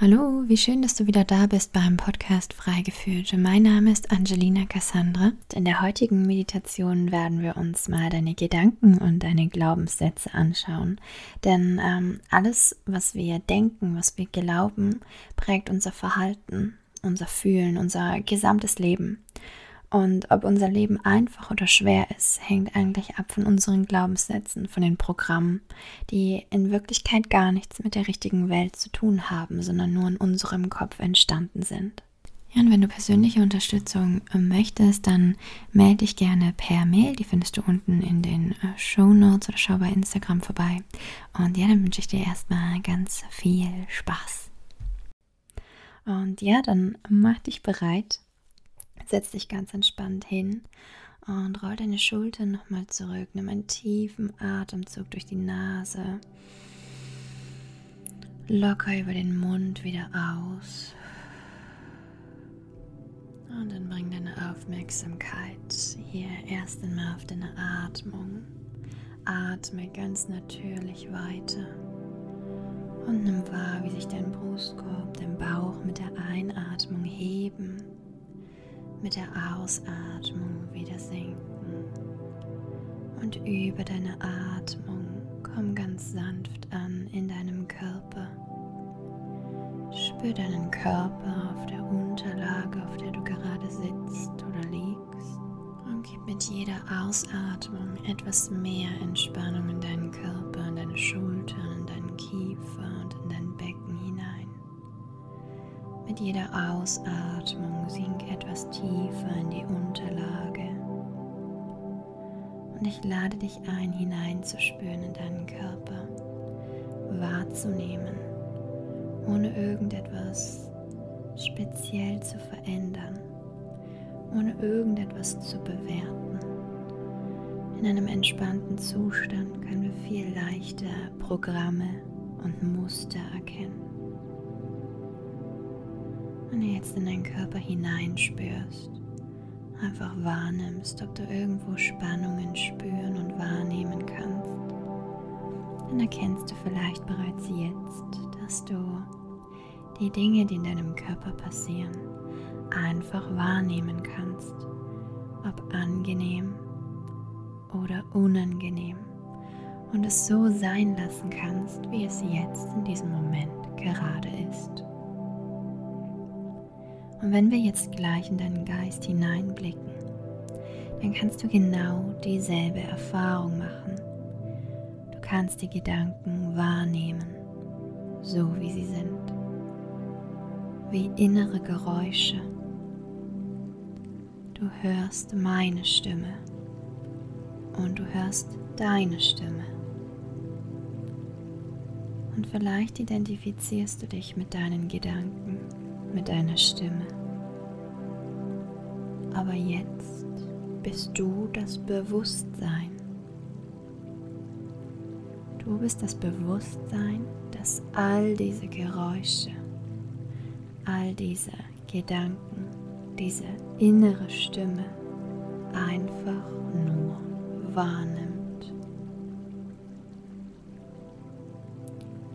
Hallo, wie schön, dass du wieder da bist beim Podcast Freigefühlt. Mein Name ist Angelina Cassandra. In der heutigen Meditation werden wir uns mal deine Gedanken und deine Glaubenssätze anschauen. Denn ähm, alles, was wir denken, was wir glauben, prägt unser Verhalten, unser Fühlen, unser gesamtes Leben. Und ob unser Leben einfach oder schwer ist, hängt eigentlich ab von unseren Glaubenssätzen, von den Programmen, die in Wirklichkeit gar nichts mit der richtigen Welt zu tun haben, sondern nur in unserem Kopf entstanden sind. Ja, und wenn du persönliche Unterstützung äh, möchtest, dann melde dich gerne per Mail. Die findest du unten in den äh, Show Notes oder schau bei Instagram vorbei. Und ja, dann wünsche ich dir erstmal ganz viel Spaß. Und ja, dann mach dich bereit Setz dich ganz entspannt hin und roll deine Schultern nochmal zurück. Nimm einen tiefen Atemzug durch die Nase. Locker über den Mund wieder aus. Und dann bring deine Aufmerksamkeit hier erst einmal auf deine Atmung. Atme ganz natürlich weiter. Und nimm wahr, wie sich dein Brustkorb, dein Bauch mit der Einatmung heben mit der Ausatmung wieder sinken. Und über deine Atmung komm ganz sanft an in deinem Körper. Spür deinen Körper auf der Unterlage, auf der du gerade sitzt oder liegst. Und gib mit jeder Ausatmung etwas mehr Entspannung in deinen Körper, in deine Schultern, Mit jeder Ausatmung sink etwas tiefer in die Unterlage. Und ich lade dich ein, hineinzuspüren in deinen Körper, wahrzunehmen, ohne irgendetwas speziell zu verändern, ohne irgendetwas zu bewerten. In einem entspannten Zustand können wir viel leichter Programme und Muster erkennen. Wenn du jetzt in deinen Körper hineinspürst, einfach wahrnimmst, ob du irgendwo Spannungen spüren und wahrnehmen kannst, dann erkennst du vielleicht bereits jetzt, dass du die Dinge, die in deinem Körper passieren, einfach wahrnehmen kannst, ob angenehm oder unangenehm und es so sein lassen kannst, wie es jetzt in diesem Moment gerade ist. Und wenn wir jetzt gleich in deinen Geist hineinblicken, dann kannst du genau dieselbe Erfahrung machen. Du kannst die Gedanken wahrnehmen, so wie sie sind, wie innere Geräusche. Du hörst meine Stimme und du hörst deine Stimme. Und vielleicht identifizierst du dich mit deinen Gedanken mit deiner Stimme. Aber jetzt bist du das Bewusstsein. Du bist das Bewusstsein, das all diese Geräusche, all diese Gedanken, diese innere Stimme einfach nur wahrnimmt.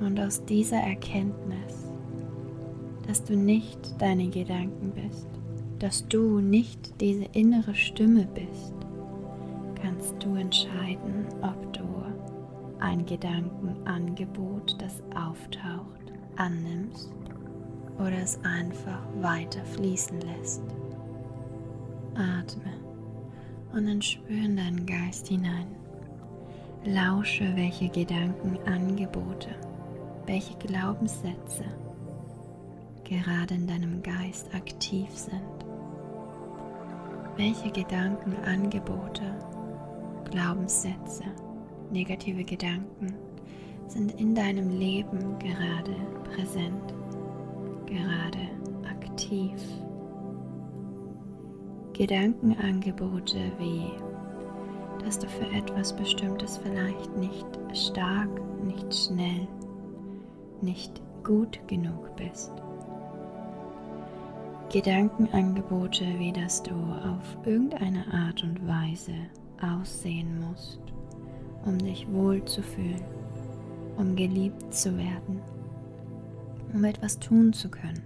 Und aus dieser Erkenntnis dass du nicht deine Gedanken bist, dass du nicht diese innere Stimme bist, kannst du entscheiden, ob du ein Gedankenangebot, das auftaucht, annimmst oder es einfach weiter fließen lässt. Atme und dann spüre in deinen Geist hinein. Lausche, welche Gedankenangebote, welche Glaubenssätze gerade in deinem Geist aktiv sind. Welche Gedanken, Angebote, Glaubenssätze, negative Gedanken sind in deinem Leben gerade präsent, gerade aktiv. Gedankenangebote wie, dass du für etwas Bestimmtes vielleicht nicht stark, nicht schnell, nicht gut genug bist Gedankenangebote, wie dass du auf irgendeine Art und Weise aussehen musst, um dich wohlzufühlen, um geliebt zu werden, um etwas tun zu können.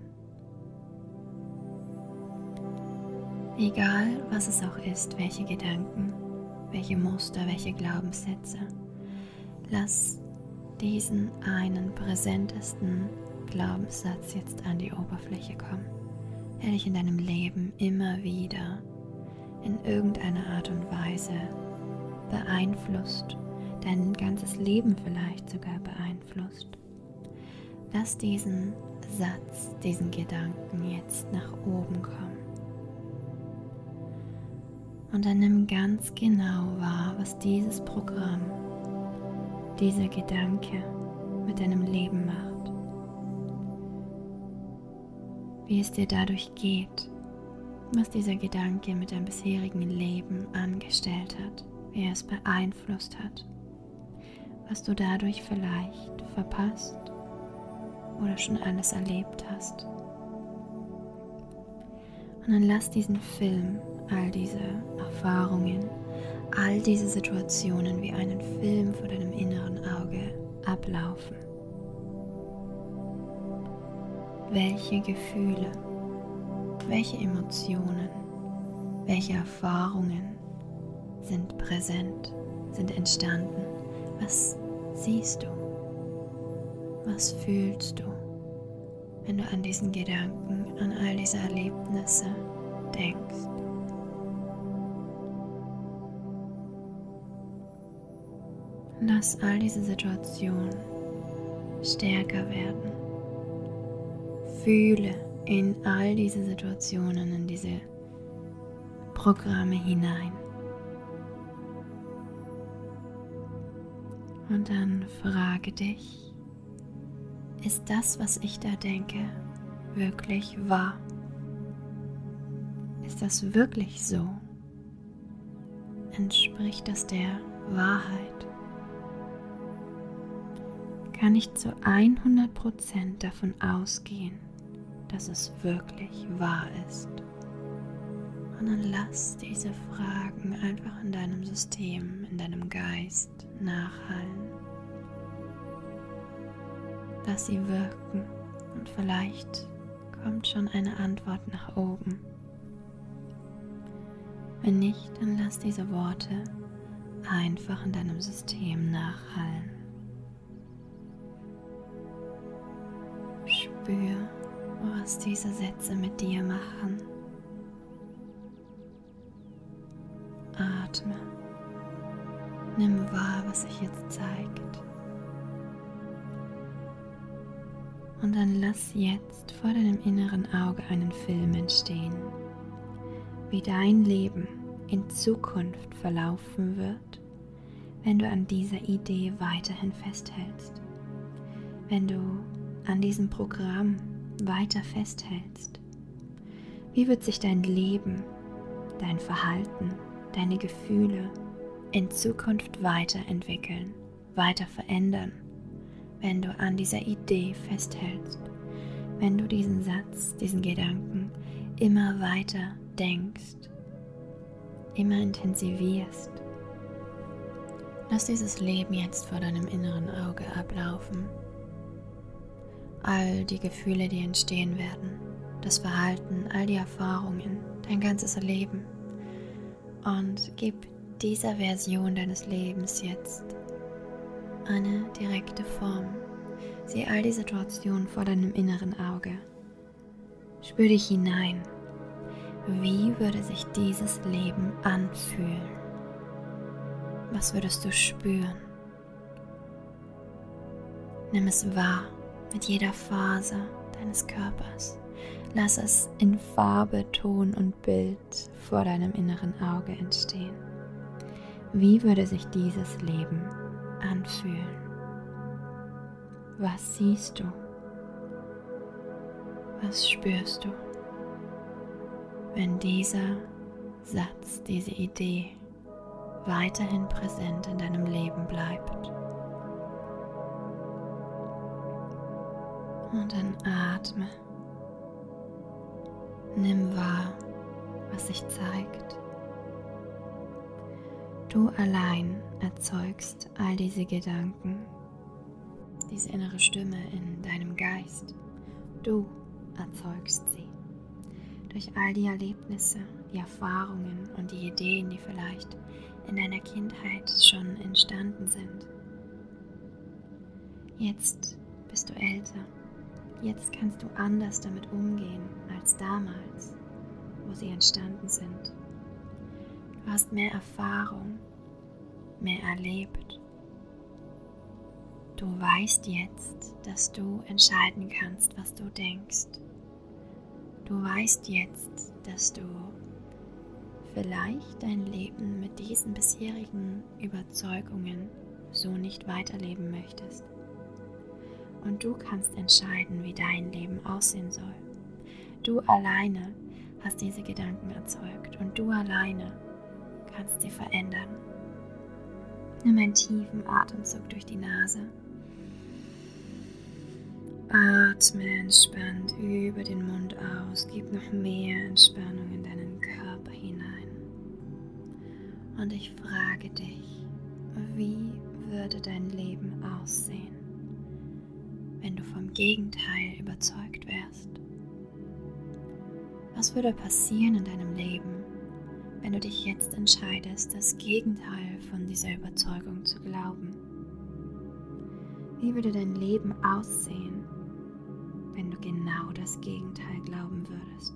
Egal, was es auch ist, welche Gedanken, welche Muster, welche Glaubenssätze, lass diesen einen präsentesten Glaubenssatz jetzt an die Oberfläche kommen, der dich in deinem Leben immer wieder in irgendeiner Art und Weise beeinflusst, dein ganzes Leben vielleicht sogar beeinflusst. Lass diesen Satz, diesen Gedanken jetzt nach oben kommen. Und dann nimm ganz genau wahr, was dieses Programm, dieser Gedanke mit deinem Leben macht. Wie es dir dadurch geht, was dieser Gedanke mit deinem bisherigen Leben angestellt hat, wie er es beeinflusst hat, was du dadurch vielleicht verpasst oder schon alles erlebt hast. Und dann lass diesen Film, all diese Erfahrungen, all diese Situationen wie einen Film vor deinem inneren Auge ablaufen. Welche Gefühle, welche Emotionen, welche Erfahrungen sind präsent, sind entstanden? Was siehst du? Was fühlst du, wenn du an diesen Gedanken, an all diese Erlebnisse denkst? Lass all diese Situationen stärker werden. Fühle in all diese Situationen, in diese Programme hinein. Und dann frage dich, ist das, was ich da denke, wirklich wahr? Ist das wirklich so? Entspricht das der Wahrheit? Kann ich zu 100% davon ausgehen, dass es wirklich wahr ist? Und dann lass diese Fragen einfach in deinem System, in deinem Geist nachhallen. Lass sie wirken und vielleicht kommt schon eine Antwort nach oben. Wenn nicht, dann lass diese Worte einfach in deinem System nachhallen. Spür, was diese Sätze mit dir machen. Atme. Nimm wahr, was sich jetzt zeigt. Und dann lass jetzt vor deinem inneren Auge einen Film entstehen, wie dein Leben in Zukunft verlaufen wird, wenn du an dieser Idee weiterhin festhältst, wenn du an diesem Programm weiter festhältst. Wie wird sich dein Leben, dein Verhalten, deine Gefühle in Zukunft weiterentwickeln, weiter verändern? wenn du an dieser Idee festhältst, wenn du diesen Satz, diesen Gedanken immer weiter denkst, immer intensivierst. Lass dieses Leben jetzt vor deinem inneren Auge ablaufen. All die Gefühle, die entstehen werden, das Verhalten, all die Erfahrungen, dein ganzes Leben. Und gib dieser Version deines Lebens jetzt eine direkte Form. Sieh all die Situationen vor deinem inneren Auge. Spür dich hinein. Wie würde sich dieses Leben anfühlen? Was würdest du spüren? Nimm es wahr mit jeder Faser deines Körpers. Lass es in Farbe, Ton und Bild vor deinem inneren Auge entstehen. Wie würde sich dieses Leben anfühlen. Was siehst du? Was spürst du, wenn dieser Satz, diese Idee weiterhin präsent in deinem Leben bleibt? Und dann atme. Nimm wahr, was sich zeigt. Du allein erzeugst all diese Gedanken, diese innere Stimme in deinem Geist, Du erzeugst sie. Durch all die Erlebnisse, die Erfahrungen und die Ideen, die vielleicht in deiner Kindheit schon entstanden sind. Jetzt bist du älter. Jetzt kannst du anders damit umgehen als damals, wo sie entstanden sind. Du hast mehr Erfahrung, mehr erlebt. Du weißt jetzt, dass du entscheiden kannst, was du denkst. Du weißt jetzt, dass du vielleicht dein Leben mit diesen bisherigen Überzeugungen so nicht weiterleben möchtest. Und du kannst entscheiden, wie dein Leben aussehen soll. Du alleine hast diese Gedanken erzeugt und du alleine kannst sie verändern. Nimm einen tiefen Atemzug durch die Nase. Atme entspannt über den Mund aus. Gib noch mehr Entspannung in deinen Körper hinein. Und ich frage dich, wie würde dein Leben aussehen, wenn du vom Gegenteil überzeugt wärst? Was würde passieren in deinem Leben, wenn du dich jetzt entscheidest, das Gegenteil von dieser Überzeugung zu glauben? Wie würde dein Leben aussehen, wenn du genau das Gegenteil glauben würdest?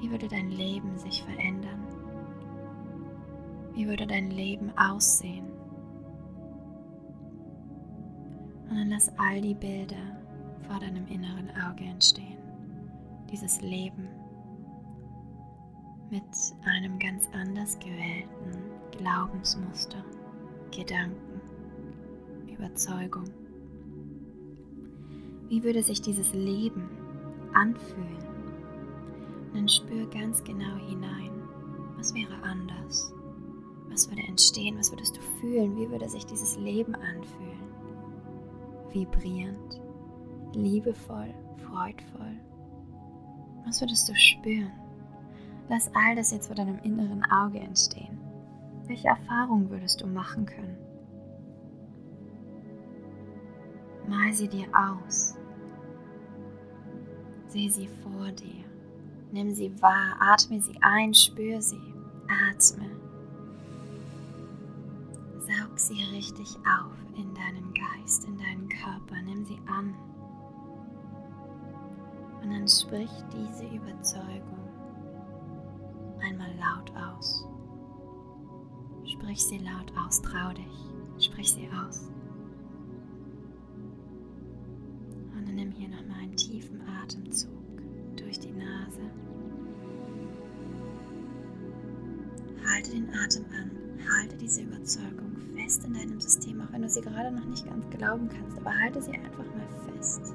Wie würde dein Leben sich verändern? Wie würde dein Leben aussehen? Und dann lass all die Bilder vor deinem inneren Auge entstehen. Dieses Leben mit einem ganz anders gewählten Glaubensmuster, Gedanken, Überzeugung. Wie würde sich dieses Leben anfühlen? Und dann spür ganz genau hinein, was wäre anders? Was würde entstehen? Was würdest du fühlen? Wie würde sich dieses Leben anfühlen? Vibrierend, liebevoll, freudvoll. Was würdest du spüren? Lass all das jetzt vor deinem inneren Auge entstehen. Welche Erfahrungen würdest du machen können? Mal sie dir aus. Sieh sie vor dir. Nimm sie wahr, atme sie ein, spür sie. Atme. Saug sie richtig auf in deinen Geist, in deinen Körper. Nimm sie an. Und dann sprich diese Überzeugung einmal laut aus. Sprich sie laut aus, trau dich, sprich sie aus. Und dann nimm hier nochmal einen tiefen Atemzug durch die Nase. Halte den Atem an, halte diese Überzeugung fest in deinem System, auch wenn du sie gerade noch nicht ganz glauben kannst, aber halte sie einfach mal fest.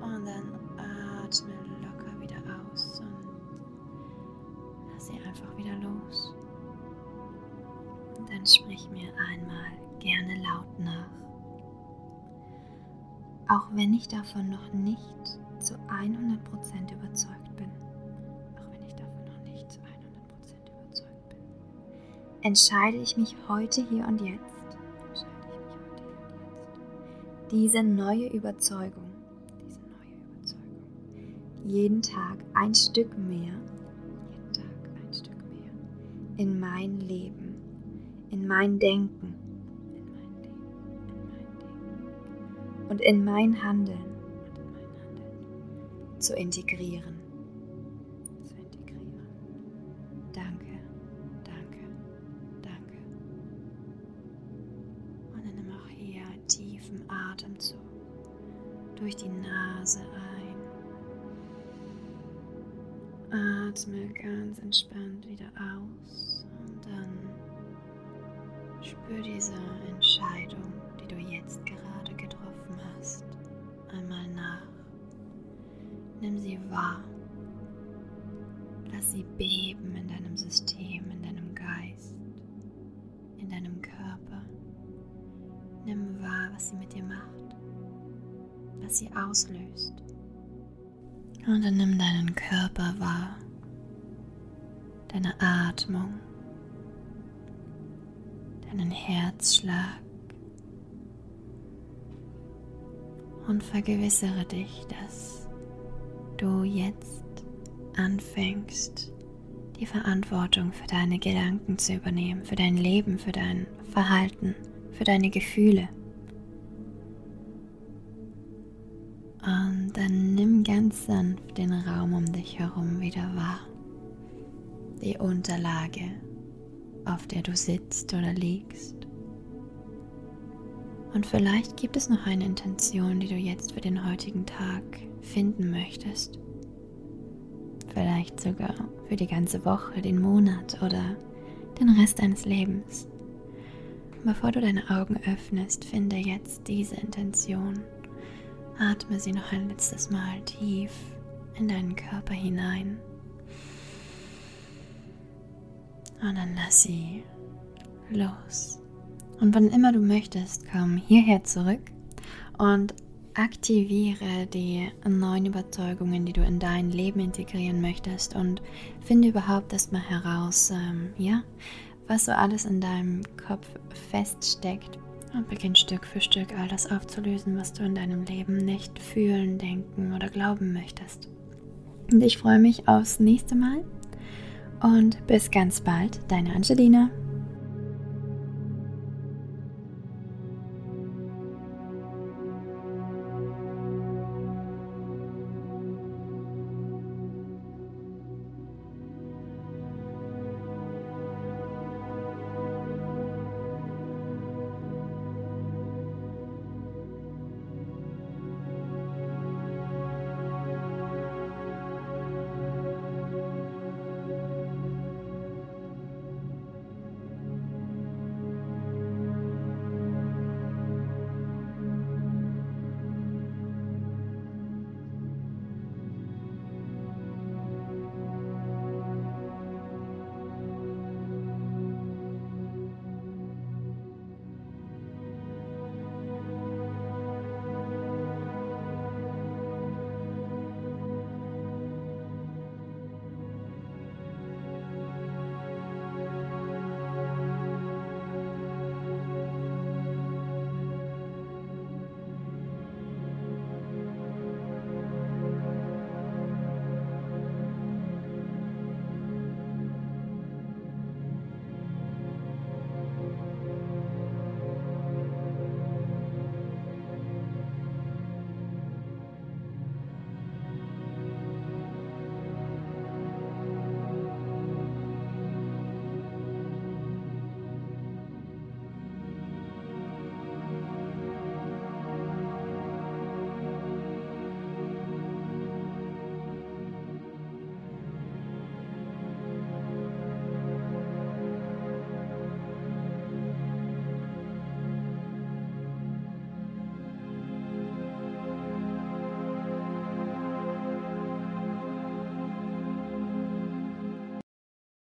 Und dann atme locker wieder aus sie einfach wieder los. Und dann sprich mir einmal gerne laut nach. Auch wenn ich davon noch nicht zu 100% überzeugt entscheide ich mich heute hier und jetzt, diese neue Überzeugung, diese neue Überzeugung, jeden Tag ein Stück mehr in mein Leben, in mein Denken, und in mein Handeln zu integrieren. Nase ein. Atme ganz entspannt wieder aus. Spür diese Entscheidung, die du jetzt gerade getroffen hast, einmal nach. Nimm sie wahr. Lass sie beben in deinem System, in deinem Geist, in deinem Körper. Nimm wahr, was sie mit dir macht, was sie auslöst. Und dann nimm deinen Körper wahr, deine Atmung deinen Herzschlag und vergewissere dich, dass du jetzt anfängst, die Verantwortung für deine Gedanken zu übernehmen, für dein Leben, für dein Verhalten, für deine Gefühle. Ganz sanft den Raum um dich herum wieder wahr. Die Unterlage, auf der du sitzt oder liegst. Und vielleicht gibt es noch eine Intention, die du jetzt für den heutigen Tag finden möchtest. Vielleicht sogar für die ganze Woche, den Monat oder den Rest deines Lebens. Bevor du deine Augen öffnest, finde jetzt diese Intention. Atme sie noch ein letztes Mal tief in deinen Körper hinein. Und dann lass sie los. Und wann immer du möchtest, komm hierher zurück und aktiviere die neuen Überzeugungen, die du in dein Leben integrieren möchtest und finde überhaupt erstmal heraus, ähm, ja, was so alles in deinem Kopf feststeckt und beginn Stück für Stück all das aufzulösen, was du in deinem Leben nicht fühlen, denken oder glauben möchtest. Und ich freue mich aufs nächste Mal und bis ganz bald, deine Angelina.